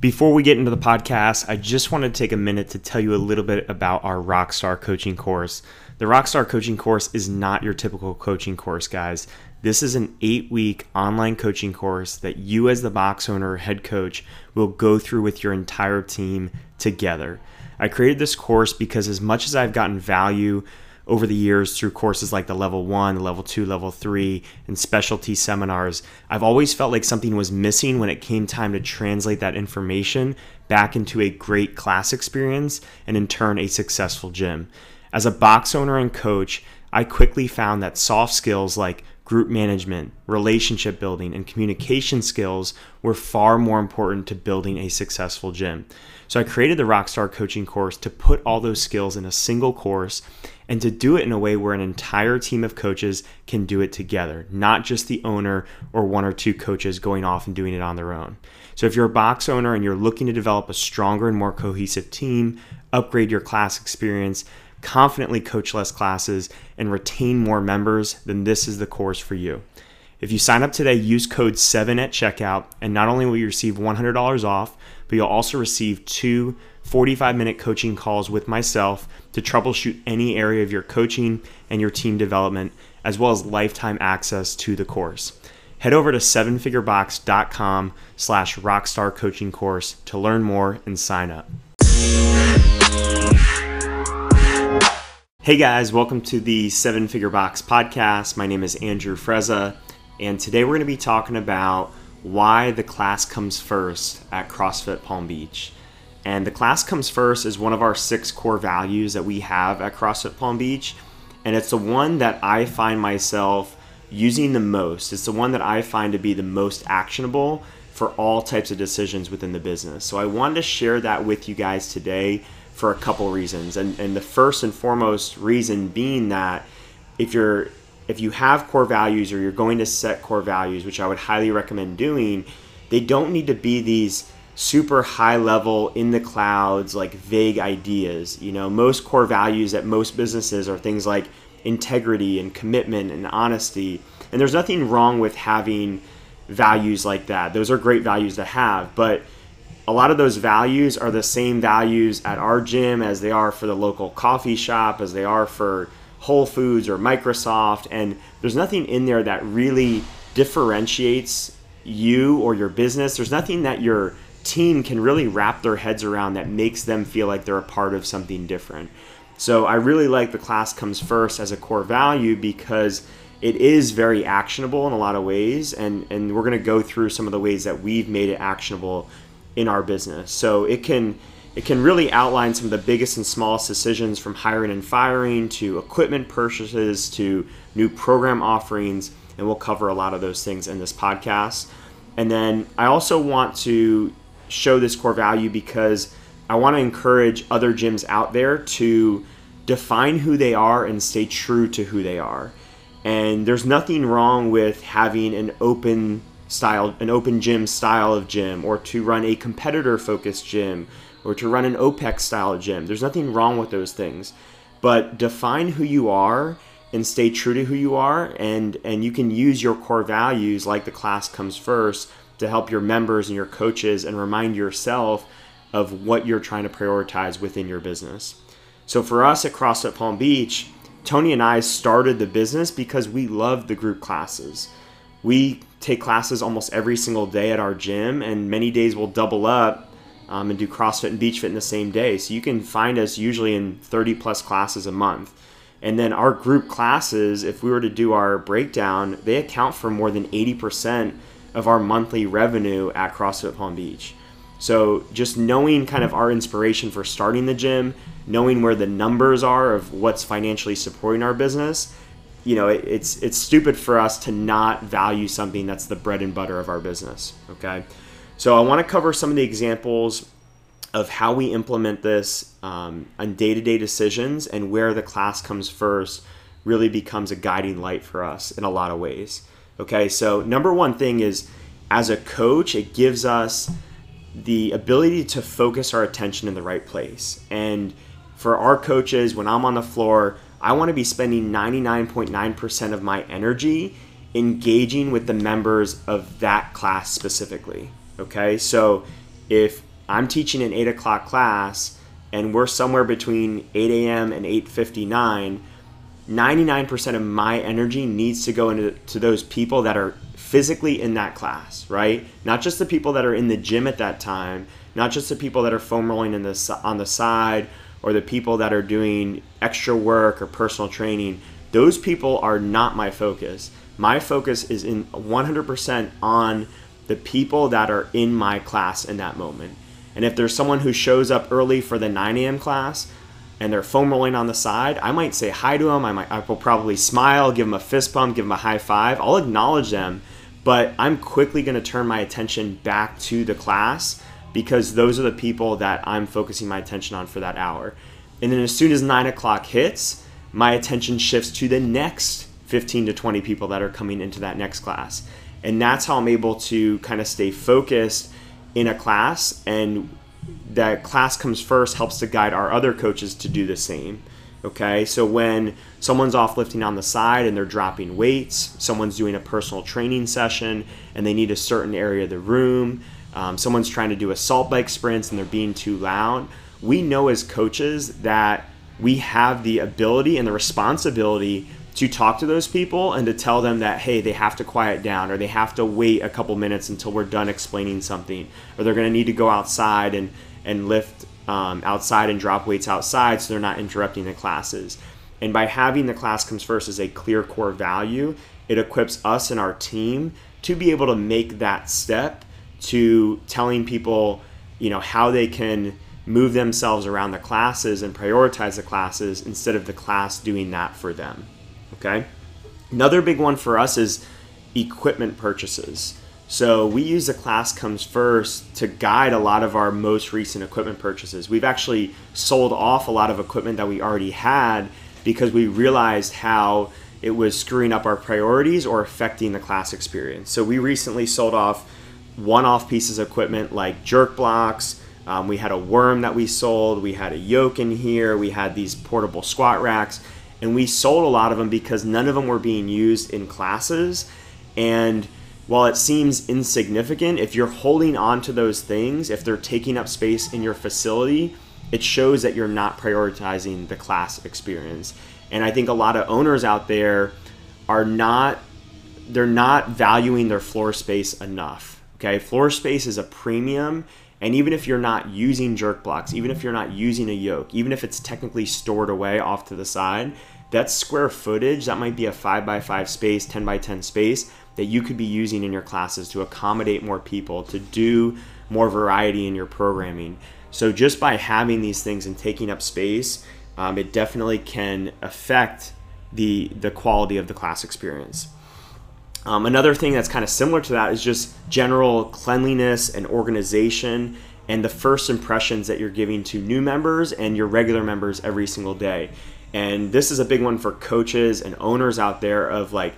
Before we get into the podcast, I just want to take a minute to tell you a little bit about our Rockstar coaching course. The Rockstar coaching course is not your typical coaching course, guys. This is an eight week online coaching course that you, as the box owner or head coach, will go through with your entire team together. I created this course because, as much as I've gotten value over the years through courses like the level one, level two, level three, and specialty seminars, I've always felt like something was missing when it came time to translate that information back into a great class experience and in turn a successful gym. As a box owner and coach, I quickly found that soft skills like group management, relationship building, and communication skills were far more important to building a successful gym. So I created the Rockstar coaching course to put all those skills in a single course and to do it in a way where an entire team of coaches can do it together, not just the owner or one or two coaches going off and doing it on their own. So if you're a box owner and you're looking to develop a stronger and more cohesive team, upgrade your class experience, confidently coach less classes, and retain more members, then this is the course for you. If you sign up today, use code 7 at checkout, and not only will you receive $100 off, but you'll also receive two 45 minute coaching calls with myself to troubleshoot any area of your coaching and your team development, as well as lifetime access to the course. Head over to sevenfigurebox.com slash rockstar coaching course to learn more and sign up. Hey guys, welcome to the Seven Figure Box podcast. My name is Andrew Frezza, and today we're going to be talking about why the class comes first at CrossFit Palm Beach. And the class comes first is one of our six core values that we have at CrossFit Palm Beach. And it's the one that I find myself using the most. It's the one that I find to be the most actionable for all types of decisions within the business. So I wanted to share that with you guys today for a couple reasons. And, and the first and foremost reason being that if you're if you have core values or you're going to set core values, which I would highly recommend doing, they don't need to be these super high level in the clouds like vague ideas. You know, most core values at most businesses are things like integrity and commitment and honesty. And there's nothing wrong with having values like that. Those are great values to have, but a lot of those values are the same values at our gym as they are for the local coffee shop, as they are for Whole Foods or Microsoft. And there's nothing in there that really differentiates you or your business. There's nothing that your team can really wrap their heads around that makes them feel like they're a part of something different. So I really like the class comes first as a core value because it is very actionable in a lot of ways and and we're going to go through some of the ways that we've made it actionable in our business. So it can it can really outline some of the biggest and smallest decisions from hiring and firing to equipment purchases to new program offerings and we'll cover a lot of those things in this podcast. And then I also want to show this core value because I want to encourage other gyms out there to define who they are and stay true to who they are. And there's nothing wrong with having an open style, an open gym style of gym, or to run a competitor focused gym, or to run an OPEX style gym. There's nothing wrong with those things. But define who you are and stay true to who you are and and you can use your core values like the class comes first to help your members and your coaches and remind yourself of what you're trying to prioritize within your business. So for us at CrossFit Palm Beach, Tony and I started the business because we loved the group classes. We take classes almost every single day at our gym, and many days we'll double up um, and do CrossFit and Beach Fit in the same day. So you can find us usually in 30 plus classes a month. And then our group classes, if we were to do our breakdown, they account for more than 80% of our monthly revenue at CrossFit Palm Beach. So just knowing kind of our inspiration for starting the gym, knowing where the numbers are of what's financially supporting our business, you know, it, it's it's stupid for us to not value something that's the bread and butter of our business. Okay, so I want to cover some of the examples of how we implement this um, on day-to-day decisions and where the class comes first really becomes a guiding light for us in a lot of ways. Okay, so number one thing is as a coach, it gives us the ability to focus our attention in the right place. And for our coaches, when I'm on the floor, I want to be spending 99.9% of my energy engaging with the members of that class specifically. Okay, so if I'm teaching an 8 o'clock class and we're somewhere between 8 a.m. and 8.59, 99% of my energy needs to go into to those people that are physically in that class, right? Not just the people that are in the gym at that time, not just the people that are foam rolling in the, on the side or the people that are doing extra work or personal training. Those people are not my focus. My focus is in 100% on the people that are in my class in that moment. And if there's someone who shows up early for the 9 a.m. class and they're foam rolling on the side, I might say hi to them. I might I will probably smile, give them a fist bump, give them a high five. I'll acknowledge them, but I'm quickly going to turn my attention back to the class because those are the people that I'm focusing my attention on for that hour. And then as soon as nine o'clock hits, my attention shifts to the next 15 to 20 people that are coming into that next class. And that's how I'm able to kind of stay focused in a class. And that class comes first helps to guide our other coaches to do the same. Okay, so when someone's off lifting on the side and they're dropping weights, someone's doing a personal training session and they need a certain area of the room, um, someone's trying to do assault bike sprints and they're being too loud, we know as coaches that we have the ability and the responsibility to talk to those people and to tell them that hey they have to quiet down or they have to wait a couple minutes until we're done explaining something or they're going to need to go outside and and lift um, outside and drop weights outside so they're not interrupting the classes. And by having the class comes first as a clear core value it equips us and our team to be able to make that step to telling people you know how they can move themselves around the classes and prioritize the classes instead of the class doing that for them. Okay? Another big one for us is equipment purchases. So we use the class comes first to guide a lot of our most recent equipment purchases. We've actually sold off a lot of equipment that we already had because we realized how it was screwing up our priorities or affecting the class experience. So we recently sold off one-off pieces of equipment like jerk blocks, um, we had a worm that we sold. We had a yoke in here. We had these portable squat racks. And we sold a lot of them because none of them were being used in classes. And while it seems insignificant, if you're holding on to those things, if they're taking up space in your facility, it shows that you're not prioritizing the class experience. And I think a lot of owners out there are not they're not valuing their floor space enough. Okay? Floor space is a premium and even if you're not using jerk blocks, even if you're not using a yoke, even if it's technically stored away off to the side, that square footage, that might be a 5 by 5 space, 10 by 10 space that you could be using in your classes to accommodate more people, to do more variety in your programming. So just by having these things and taking up space, um, it definitely can affect the the quality of the class experience. Um, another thing that's kind of similar to that is just general cleanliness and organization and the first impressions that you're giving to new members and your regular members every single day. And this is a big one for coaches and owners out there of like,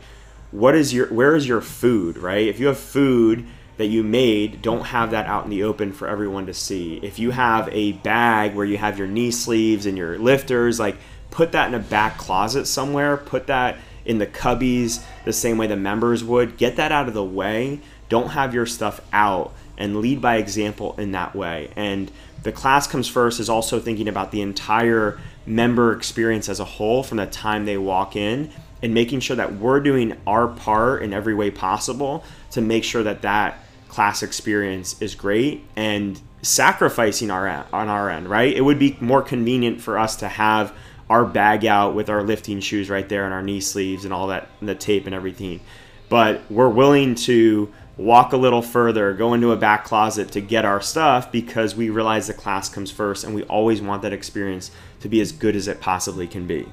what is your, where is your food, right? If you have food that you made, don't have that out in the open for everyone to see. If you have a bag where you have your knee sleeves and your lifters, like put that in a back closet somewhere, put that in the cubbies the same way the members would. Get that out of the way. Don't have your stuff out and lead by example in that way. And the class comes first is also thinking about the entire member experience as a whole from the time they walk in and making sure that we're doing our part in every way possible to make sure that that class experience is great and sacrificing our on our end, right? It would be more convenient for us to have our bag out with our lifting shoes right there and our knee sleeves and all that, and the tape and everything. But we're willing to walk a little further, go into a back closet to get our stuff because we realize the class comes first and we always want that experience to be as good as it possibly can be.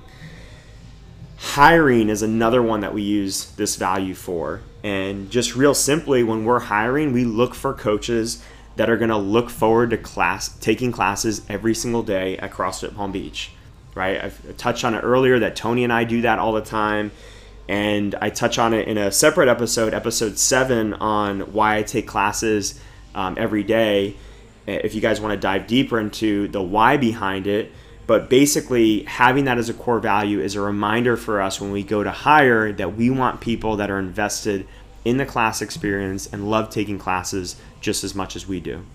Hiring is another one that we use this value for. And just real simply, when we're hiring, we look for coaches that are going to look forward to class taking classes every single day at CrossFit Palm Beach right? I've touched on it earlier that Tony and I do that all the time. And I touch on it in a separate episode, episode seven, on why I take classes um, every day. If you guys want to dive deeper into the why behind it, but basically, having that as a core value is a reminder for us when we go to hire that we want people that are invested in the class experience and love taking classes just as much as we do.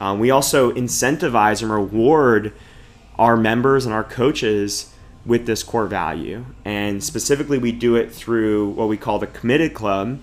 Um, we also incentivize and reward our members and our coaches with this core value. And specifically, we do it through what we call the Committed Club,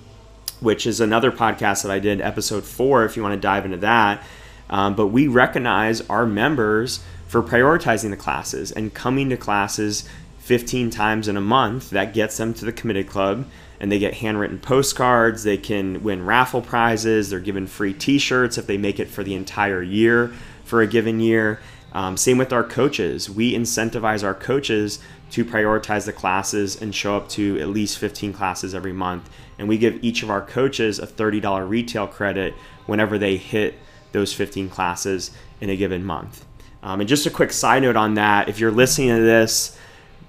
which is another podcast that I did, episode four, if you want to dive into that. Um, but we recognize our members for prioritizing the classes and coming to classes 15 times in a month. That gets them to the Committed Club and they get handwritten postcards. They can win raffle prizes. They're given free t shirts if they make it for the entire year for a given year. Um, same with our coaches. We incentivize our coaches to prioritize the classes and show up to at least 15 classes every month. And we give each of our coaches a $30 retail credit whenever they hit those 15 classes in a given month. Um, and just a quick side note on that if you're listening to this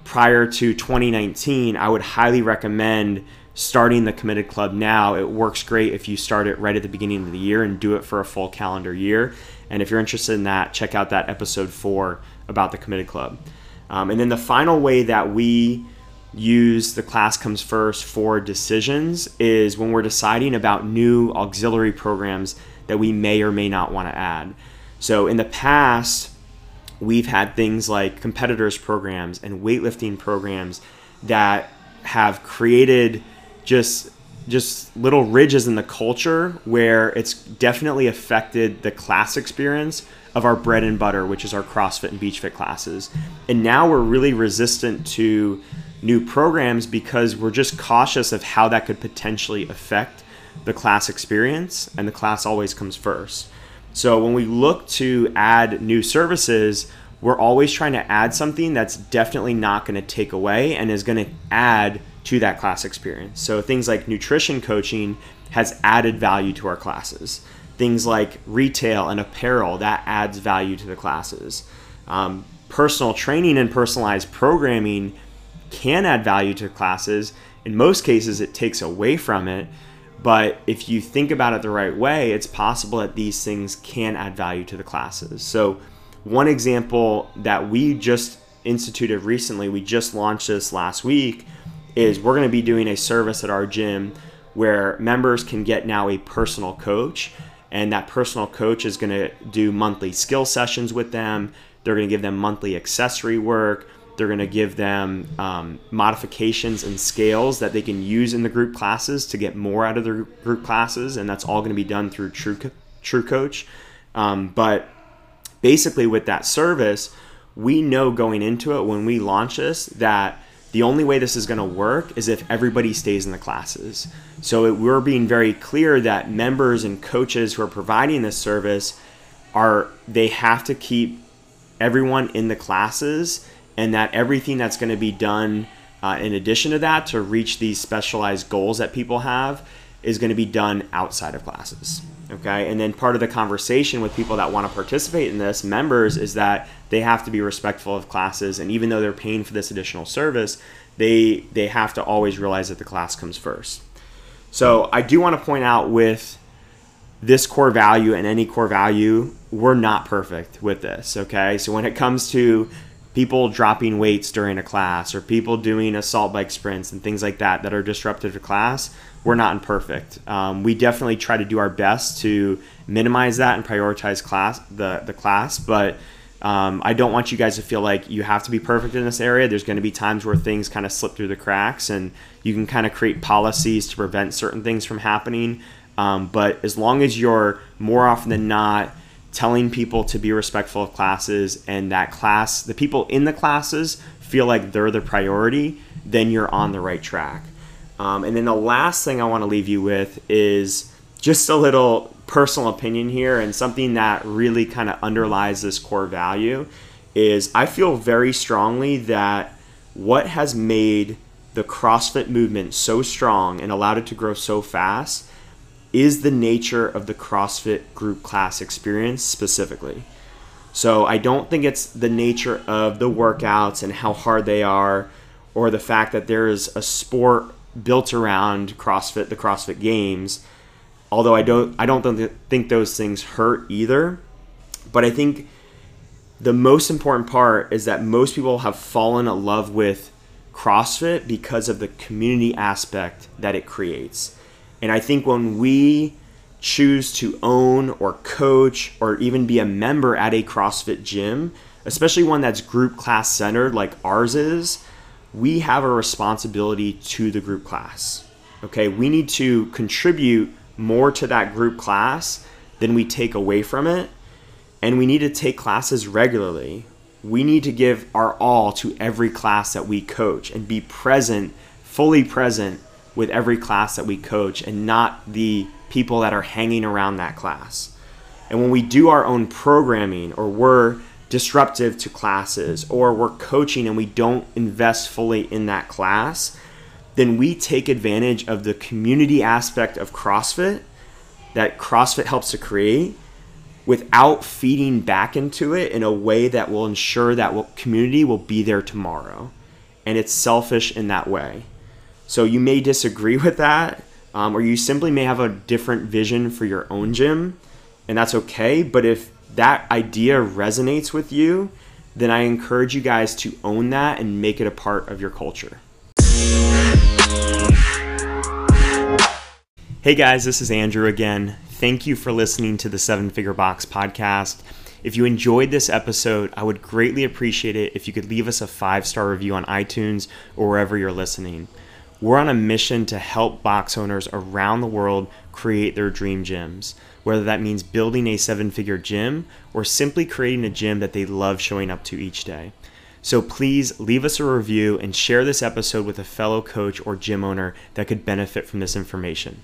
prior to 2019, I would highly recommend starting the committed club now. It works great if you start it right at the beginning of the year and do it for a full calendar year. And if you're interested in that, check out that episode four about the committed club. Um, and then the final way that we use the class comes first for decisions is when we're deciding about new auxiliary programs that we may or may not want to add. So in the past, we've had things like competitors programs and weightlifting programs that have created just just little ridges in the culture where it's definitely affected the class experience of our bread and butter, which is our CrossFit and Beach Fit classes. And now we're really resistant to new programs because we're just cautious of how that could potentially affect the class experience, and the class always comes first. So when we look to add new services, we're always trying to add something that's definitely not going to take away and is going to add to that class experience. So things like nutrition coaching has added value to our classes. Things like retail and apparel that adds value to the classes. Um, personal training and personalized programming can add value to classes. In most cases, it takes away from it. But if you think about it the right way, it's possible that these things can add value to the classes. So, one example that we just instituted recently, we just launched this last week, is we're going to be doing a service at our gym where members can get now a personal coach and that personal coach is going to do monthly skill sessions with them. They're going to give them monthly accessory work. They're going to give them um, modifications and scales that they can use in the group classes to get more out of their group classes and that's all going to be done through true TrueCoach. Um, but basically with that service we know going into it when we launch this that the only way this is going to work is if everybody stays in the classes. So it, we're being very clear that members and coaches who are providing this service are they have to keep everyone in the classes and that everything that's going to be done uh, in addition to that to reach these specialized goals that people have is going to be done outside of classes. Okay. And then part of the conversation with people that want to participate in this, members, is that they have to be respectful of classes. And even though they're paying for this additional service, they they have to always realize that the class comes first. So I do want to point out with this core value and any core value, we're not perfect with this. Okay. So when it comes to people dropping weights during a class or people doing assault bike sprints and things like that that are disruptive to class, we're not imperfect. Um, we definitely try to do our best to minimize that and prioritize class the the class, but um, I don't want you guys to feel like you have to be perfect in this area. There's going to be times where things kind of slip through the cracks, and you can kind of create policies to prevent certain things from happening. Um, but as long as you're more often than not telling people to be respectful of classes and that class, the people in the classes feel like they're the priority, then you're on the right track. Um, and then the last thing I want to leave you with is just a little personal opinion here and something that really kind of underlies this core value is I feel very strongly that what has made the CrossFit movement so strong and allowed it to grow so fast is the nature of the CrossFit group class experience specifically. So I don't think it's the nature of the workouts and how hard they are, or the fact that there is a sport built around CrossFit, the CrossFit Games. Although I don't, I don't think those things hurt either. But I think the most important part is that most people have fallen in love with CrossFit because of the community aspect that it creates. And I think when we choose to own or coach or even be a member at a CrossFit gym, especially one that's group class centered like ours is, we have a responsibility to the group class. Okay, we need to contribute more to that group class than we take away from it, and we need to take classes regularly. We need to give our all to every class that we coach and be present, fully present with every class that we coach and not the people that are hanging around that class. And when we do our own programming or we're disruptive to classes or we're coaching and we don't invest fully in that class, then we take advantage of the community aspect of CrossFit that CrossFit helps to create without feeding back into it in a way that will ensure that community will be there tomorrow. And it's selfish in that way. So you may disagree with that, um, or you simply may have a different vision for your own gym, and that's okay. But if that idea resonates with you, then I encourage you guys to own that and make it a part of your culture. Hey guys, this is Andrew again. Thank you for listening to the Seven Figure Box podcast. If you enjoyed this episode, I would greatly appreciate it if you could leave us a five star review on iTunes or wherever you're listening. We're on a mission to help box owners around the world create their dream gyms, whether that means building a seven figure gym or simply creating a gym that they love showing up to each day. So please leave us a review and share this episode with a fellow coach or gym owner that could benefit from this information.